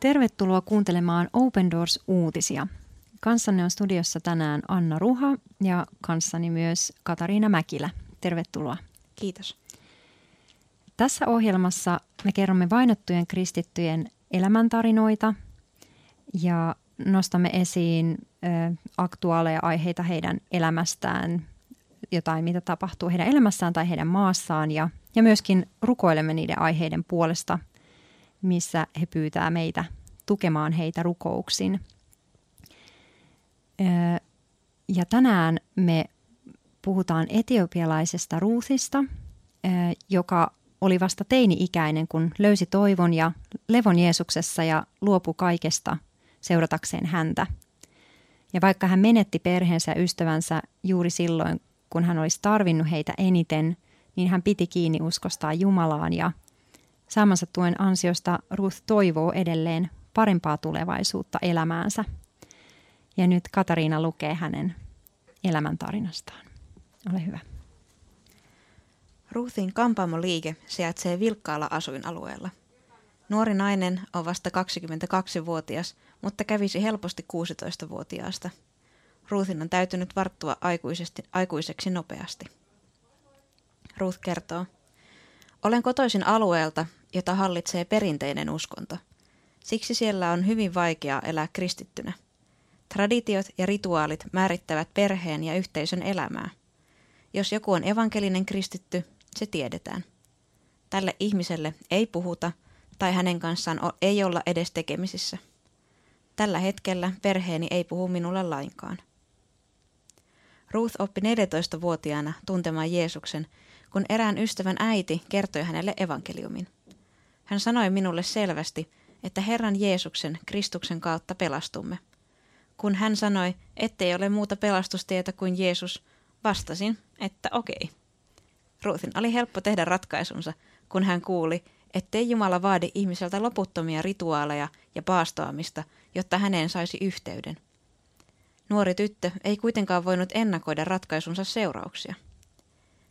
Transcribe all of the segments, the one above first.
Tervetuloa kuuntelemaan Open Doors-uutisia. Kanssanne on studiossa tänään Anna Ruha ja kanssani myös Katariina Mäkilä. Tervetuloa. Kiitos. Tässä ohjelmassa me kerromme vainottujen kristittyjen elämäntarinoita ja nostamme esiin ö, aktuaaleja aiheita heidän elämästään, jotain mitä tapahtuu heidän elämässään tai heidän maassaan ja, ja myöskin rukoilemme niiden aiheiden puolesta, missä he pyytää meitä tukemaan heitä rukouksin. Ja tänään me puhutaan etiopialaisesta Ruuthista, joka oli vasta teini-ikäinen, kun löysi toivon ja levon Jeesuksessa ja luopui kaikesta seuratakseen häntä. Ja vaikka hän menetti perheensä ja ystävänsä juuri silloin, kun hän olisi tarvinnut heitä eniten, niin hän piti kiinni uskostaan Jumalaan ja saamansa tuen ansiosta Ruth toivoo edelleen parempaa tulevaisuutta elämäänsä. Ja nyt Katariina lukee hänen elämäntarinastaan. Ole hyvä. Ruthin kampaamoliike sijaitsee vilkkaalla asuinalueella. Nuori nainen on vasta 22-vuotias, mutta kävisi helposti 16-vuotiaasta. Ruthin on täytynyt varttua aikuiseksi nopeasti. Ruth kertoo, olen kotoisin alueelta, jota hallitsee perinteinen uskonto. Siksi siellä on hyvin vaikeaa elää kristittynä. Traditiot ja rituaalit määrittävät perheen ja yhteisön elämää. Jos joku on evankelinen kristitty, se tiedetään. Tälle ihmiselle ei puhuta tai hänen kanssaan ei olla edes tekemisissä. Tällä hetkellä perheeni ei puhu minulle lainkaan. Ruth oppi 14-vuotiaana tuntemaan Jeesuksen, kun erään ystävän äiti kertoi hänelle evankeliumin. Hän sanoi minulle selvästi, että Herran Jeesuksen, Kristuksen kautta pelastumme. Kun hän sanoi, ettei ole muuta pelastustietä kuin Jeesus, vastasin, että okei. Ruthin oli helppo tehdä ratkaisunsa, kun hän kuuli, ettei Jumala vaadi ihmiseltä loputtomia rituaaleja ja paastoamista, jotta häneen saisi yhteyden. Nuori tyttö ei kuitenkaan voinut ennakoida ratkaisunsa seurauksia.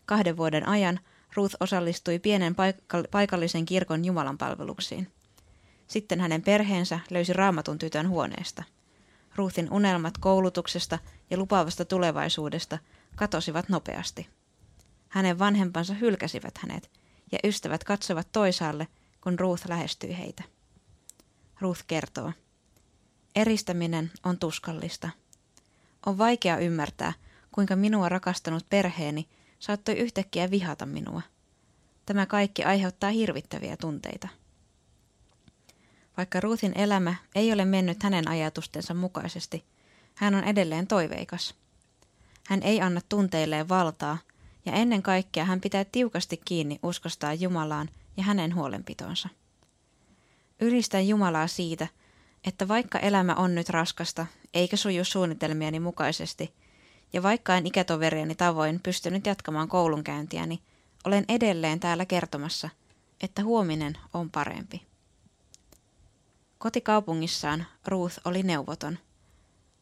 Kahden vuoden ajan Ruth osallistui pienen paikallisen kirkon Jumalan palveluksiin. Sitten hänen perheensä löysi raamatun tytön huoneesta. Ruthin unelmat koulutuksesta ja lupaavasta tulevaisuudesta katosivat nopeasti. Hänen vanhempansa hylkäsivät hänet, ja ystävät katsovat toisaalle, kun Ruth lähestyy heitä. Ruth kertoo. Eristäminen on tuskallista. On vaikea ymmärtää, kuinka minua rakastanut perheeni saattoi yhtäkkiä vihata minua. Tämä kaikki aiheuttaa hirvittäviä tunteita. Vaikka Ruthin elämä ei ole mennyt hänen ajatustensa mukaisesti, hän on edelleen toiveikas. Hän ei anna tunteilleen valtaa – ja ennen kaikkea hän pitää tiukasti kiinni uskostaan Jumalaan ja hänen huolenpitonsa. Ylistän Jumalaa siitä, että vaikka elämä on nyt raskasta, eikä suju suunnitelmieni mukaisesti, ja vaikka en ikätoverieni tavoin pystynyt jatkamaan koulunkäyntiäni, olen edelleen täällä kertomassa, että huominen on parempi. Kotikaupungissaan Ruth oli neuvoton.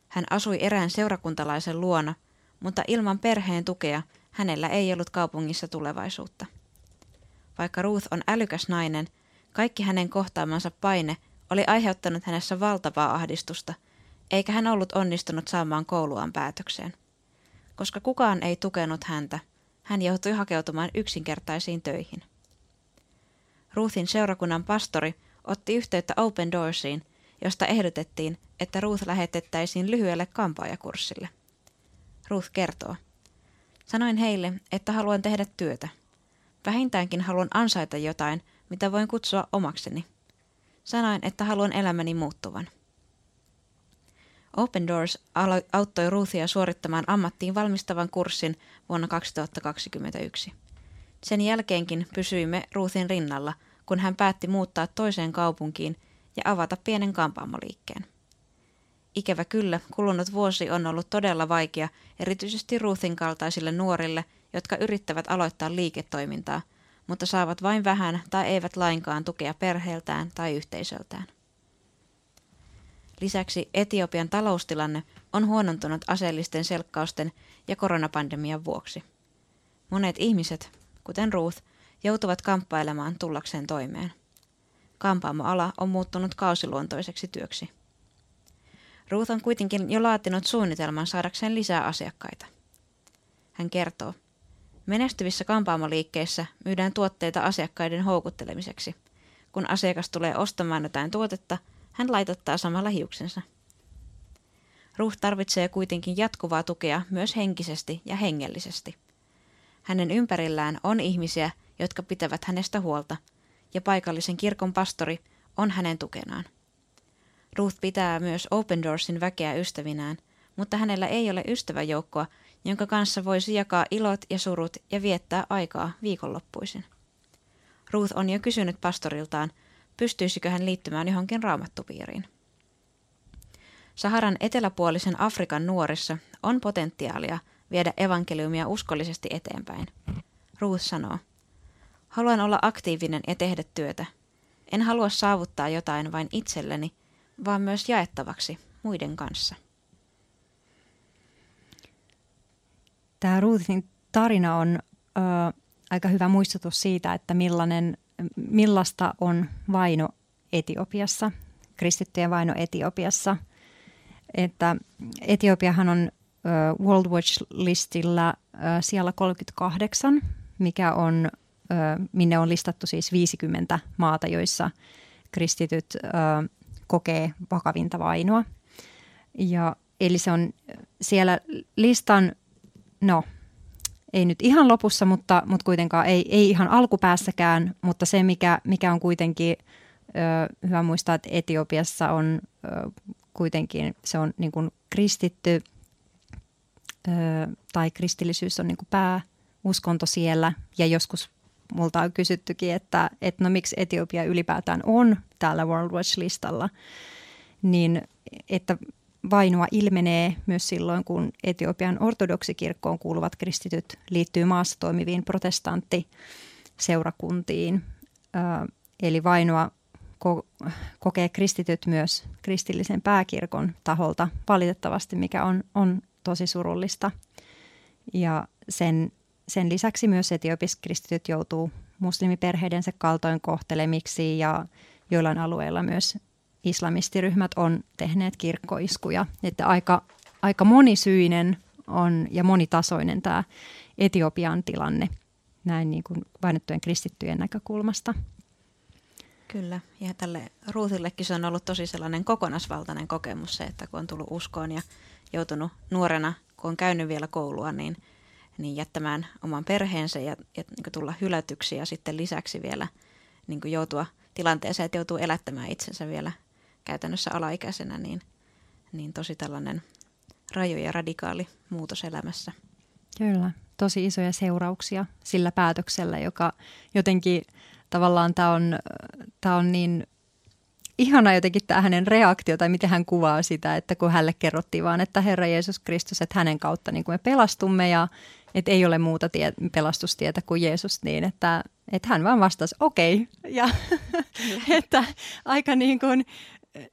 Hän asui erään seurakuntalaisen luona, mutta ilman perheen tukea – hänellä ei ollut kaupungissa tulevaisuutta. Vaikka Ruth on älykäs nainen, kaikki hänen kohtaamansa paine oli aiheuttanut hänessä valtavaa ahdistusta, eikä hän ollut onnistunut saamaan kouluaan päätökseen. Koska kukaan ei tukenut häntä, hän joutui hakeutumaan yksinkertaisiin töihin. Ruthin seurakunnan pastori otti yhteyttä Open Doorsiin, josta ehdotettiin, että Ruth lähetettäisiin lyhyelle kampaajakurssille. Ruth kertoo – Sanoin heille, että haluan tehdä työtä. Vähintäänkin haluan ansaita jotain, mitä voin kutsua omakseni. Sanoin, että haluan elämäni muuttuvan. Open Doors auttoi Ruthia suorittamaan ammattiin valmistavan kurssin vuonna 2021. Sen jälkeenkin pysyimme Ruthin rinnalla, kun hän päätti muuttaa toiseen kaupunkiin ja avata pienen kampaamoliikkeen. Ikävä kyllä, kulunut vuosi on ollut todella vaikea, erityisesti Ruthin kaltaisille nuorille, jotka yrittävät aloittaa liiketoimintaa, mutta saavat vain vähän tai eivät lainkaan tukea perheeltään tai yhteisöltään. Lisäksi Etiopian taloustilanne on huonontunut aseellisten selkkausten ja koronapandemian vuoksi. Monet ihmiset, kuten Ruth, joutuvat kamppailemaan tullakseen toimeen. kampaamoala on muuttunut kausiluontoiseksi työksi. Ruth on kuitenkin jo laatinut suunnitelman saadakseen lisää asiakkaita. Hän kertoo, menestyvissä kampaamoliikkeissä myydään tuotteita asiakkaiden houkuttelemiseksi. Kun asiakas tulee ostamaan jotain tuotetta, hän laitattaa samalla hiuksensa. Ruth tarvitsee kuitenkin jatkuvaa tukea myös henkisesti ja hengellisesti. Hänen ympärillään on ihmisiä, jotka pitävät hänestä huolta, ja paikallisen kirkon pastori on hänen tukenaan. Ruth pitää myös Open Doorsin väkeä ystävinään, mutta hänellä ei ole ystäväjoukkoa, jonka kanssa voisi jakaa ilot ja surut ja viettää aikaa viikonloppuisin. Ruth on jo kysynyt pastoriltaan, pystyisikö hän liittymään johonkin raamattupiiriin. Saharan eteläpuolisen Afrikan nuorissa on potentiaalia viedä evankeliumia uskollisesti eteenpäin. Ruth sanoo, haluan olla aktiivinen ja tehdä työtä. En halua saavuttaa jotain vain itselleni, vaan myös jaettavaksi muiden kanssa. Tämä Ruthin tarina on ö, aika hyvä muistutus siitä, että millainen, millaista on vaino Etiopiassa, kristittyjen vaino Etiopiassa. Että Etiopiahan on ö, World Watch-listillä ö, siellä 38, mikä on, ö, minne on listattu siis 50 maata, joissa kristityt ö, kokee vakavinta vainoa. Ja, eli se on siellä listan, no ei nyt ihan lopussa, mutta, mutta kuitenkaan ei, ei ihan alkupäässäkään, mutta se mikä, mikä on kuitenkin ö, hyvä muistaa, että Etiopiassa on ö, kuitenkin, se on niin kuin kristitty ö, tai kristillisyys on niin kuin pääuskonto siellä. Ja joskus multa on kysyttykin, että, että no miksi Etiopia ylipäätään on täällä World Watch-listalla, niin että vainoa ilmenee myös silloin, kun Etiopian ortodoksikirkkoon kuuluvat kristityt liittyy maassa toimiviin protestanttiseurakuntiin. Eli vainoa ko- kokee kristityt myös kristillisen pääkirkon taholta valitettavasti, mikä on, on tosi surullista. Ja sen sen lisäksi myös etiopiskristityt joutuu muslimiperheidensä kaltoin kohtelemiksi ja joillain alueilla myös islamistiryhmät on tehneet kirkkoiskuja. Että aika, aika monisyinen on ja monitasoinen tämä Etiopian tilanne näin niin kuin vainottujen kristittyjen näkökulmasta. Kyllä, ja tälle Ruuthillekin se on ollut tosi sellainen kokonaisvaltainen kokemus se, että kun on tullut uskoon ja joutunut nuorena, kun on käynyt vielä koulua, niin – niin jättämään oman perheensä ja, ja niin tulla hylätyksi ja sitten lisäksi vielä niin joutua tilanteeseen, että joutuu elättämään itsensä vielä käytännössä alaikäisenä, niin, niin tosi tällainen raju ja radikaali muutos elämässä. Kyllä, tosi isoja seurauksia sillä päätöksellä, joka jotenkin tavallaan tämä on, tämä on niin ihana jotenkin tämä hänen reaktio tai miten hän kuvaa sitä, että kun hänelle kerrottiin vaan, että Herra Jeesus Kristus, että hänen kautta niin kuin me pelastumme ja että ei ole muuta tie, pelastustietä kuin Jeesus niin, että, että hän vaan vastasi okei. Okay. Ja että aika niin kuin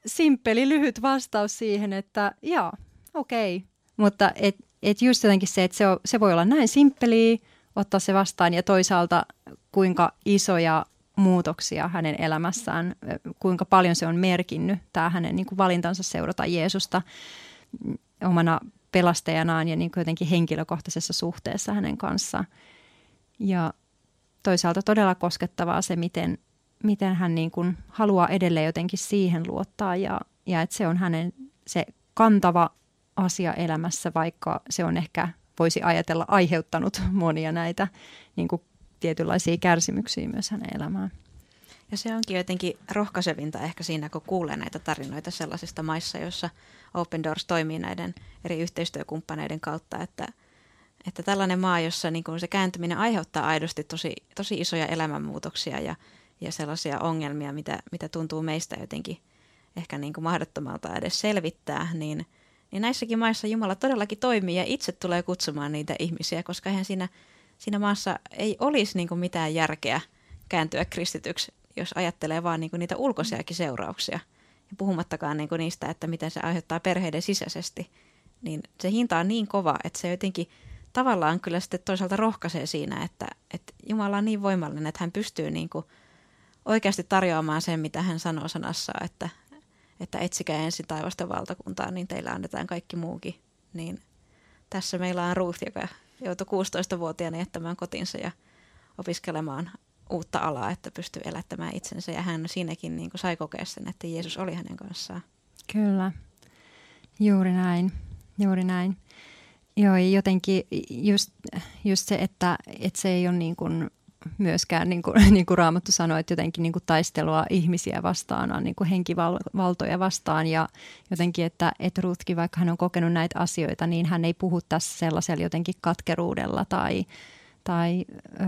simppeli, lyhyt vastaus siihen, että joo, okei. Okay. Mutta et, et just jotenkin se, että se, se voi olla näin simppeliä, ottaa se vastaan ja toisaalta kuinka isoja muutoksia hänen elämässään, kuinka paljon se on merkinnyt tämä hänen niin kuin valintansa seurata Jeesusta omana pelastajanaan ja niin jotenkin henkilökohtaisessa suhteessa hänen kanssaan. Ja toisaalta todella koskettavaa se, miten, miten hän niin kuin haluaa edelleen jotenkin siihen luottaa ja, ja että se on hänen se kantava asia elämässä, vaikka se on ehkä, voisi ajatella, aiheuttanut monia näitä niin kuin tietynlaisia kärsimyksiä myös hänen elämään. Ja se onkin jotenkin rohkaisevinta ehkä siinä, kun kuulee näitä tarinoita sellaisista maissa, joissa Open Doors toimii näiden eri yhteistyökumppaneiden kautta, että, että tällainen maa, jossa niin kuin se kääntyminen aiheuttaa aidosti tosi, tosi isoja elämänmuutoksia ja, ja sellaisia ongelmia, mitä, mitä tuntuu meistä jotenkin ehkä niin kuin mahdottomalta edes selvittää, niin, niin näissäkin maissa Jumala todellakin toimii ja itse tulee kutsumaan niitä ihmisiä, koska eihän siinä, siinä maassa ei olisi niin kuin mitään järkeä kääntyä kristityksi jos ajattelee vaan niin kuin niitä ulkoisiakin seurauksia, ja puhumattakaan niin kuin niistä, että miten se aiheuttaa perheiden sisäisesti, niin se hinta on niin kova, että se jotenkin tavallaan kyllä sitten toisaalta rohkaisee siinä, että, että Jumala on niin voimallinen, että hän pystyy niin kuin oikeasti tarjoamaan sen, mitä hän sanoo sanassa, että, että etsikää ensin taivasta valtakuntaa, niin teillä annetaan kaikki muukin. Niin tässä meillä on Ruth, joka joutui 16-vuotiaana jättämään kotinsa ja opiskelemaan uutta alaa, että pystyy elättämään itsensä. Ja hän siinäkin niin kuin sai kokea sen, että Jeesus oli hänen kanssaan. Kyllä, juuri näin, juuri näin. Joo, jotenkin just, just se, että, että se ei ole niin kuin myöskään, niin kuin, niin kuin Raamattu sanoi, että jotenkin niin kuin taistelua ihmisiä vastaan on niin kuin henkivaltoja vastaan ja jotenkin, että, että Ruthkin, vaikka hän on kokenut näitä asioita, niin hän ei puhu tässä sellaisella jotenkin katkeruudella tai, tai ö,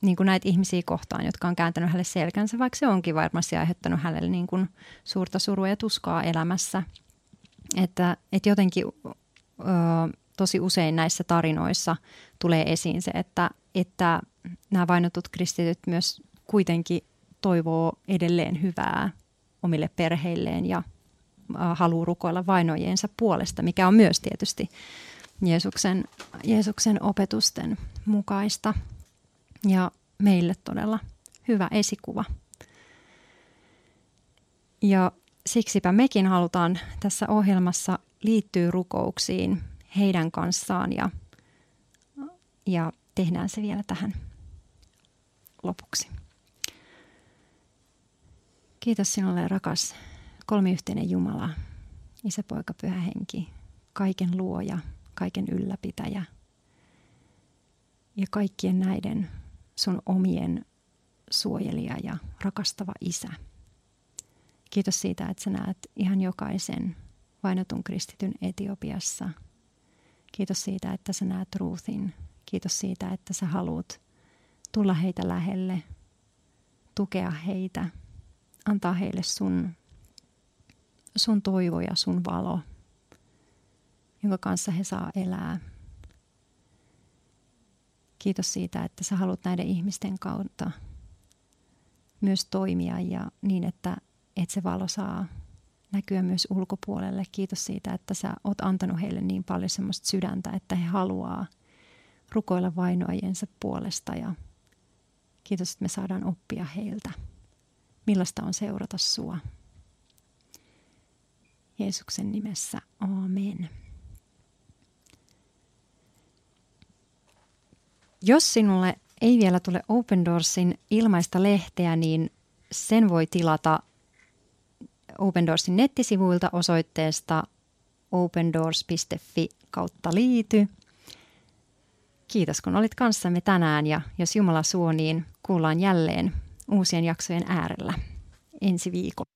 niin kuin näitä ihmisiä kohtaan, jotka on kääntänyt hänelle selkänsä, vaikka se onkin varmasti aiheuttanut hänelle niin kuin suurta surua ja tuskaa elämässä. Että, että jotenkin ö, tosi usein näissä tarinoissa tulee esiin se, että, että nämä vainotut kristityt myös kuitenkin toivoo edelleen hyvää omille perheilleen ja haluaa rukoilla vainojensa puolesta, mikä on myös tietysti Jeesuksen, Jeesuksen opetusten mukaista ja meille todella hyvä esikuva. Ja siksipä mekin halutaan tässä ohjelmassa liittyä rukouksiin heidän kanssaan ja, ja tehdään se vielä tähän lopuksi. Kiitos sinulle rakas kolmiyhteinen Jumala, Isä, Poika, Pyhä Henki, kaiken luoja, kaiken ylläpitäjä ja kaikkien näiden sun omien suojelija ja rakastava Isä. Kiitos siitä, että sä näet ihan jokaisen vainotun kristityn Etiopiassa. Kiitos siitä, että sä näet Ruthin. Kiitos siitä, että sä haluat tulla heitä lähelle, tukea heitä, antaa heille sun, sun toivo ja sun valo, jonka kanssa he saa elää. Kiitos siitä, että sä haluat näiden ihmisten kautta myös toimia ja niin, että, että se valo saa näkyä myös ulkopuolelle. Kiitos siitä, että sä oot antanut heille niin paljon semmoista sydäntä, että he haluaa rukoilla vainoajensa puolesta ja Kiitos, että me saadaan oppia heiltä. Millaista on seurata sua? Jeesuksen nimessä, amen. Jos sinulle ei vielä tule Open Doorsin ilmaista lehteä, niin sen voi tilata Open Doorsin nettisivuilta osoitteesta opendoors.fi kautta liity – Kiitos kun olit kanssamme tänään ja jos Jumala suo, niin kuullaan jälleen uusien jaksojen äärellä ensi viikolla.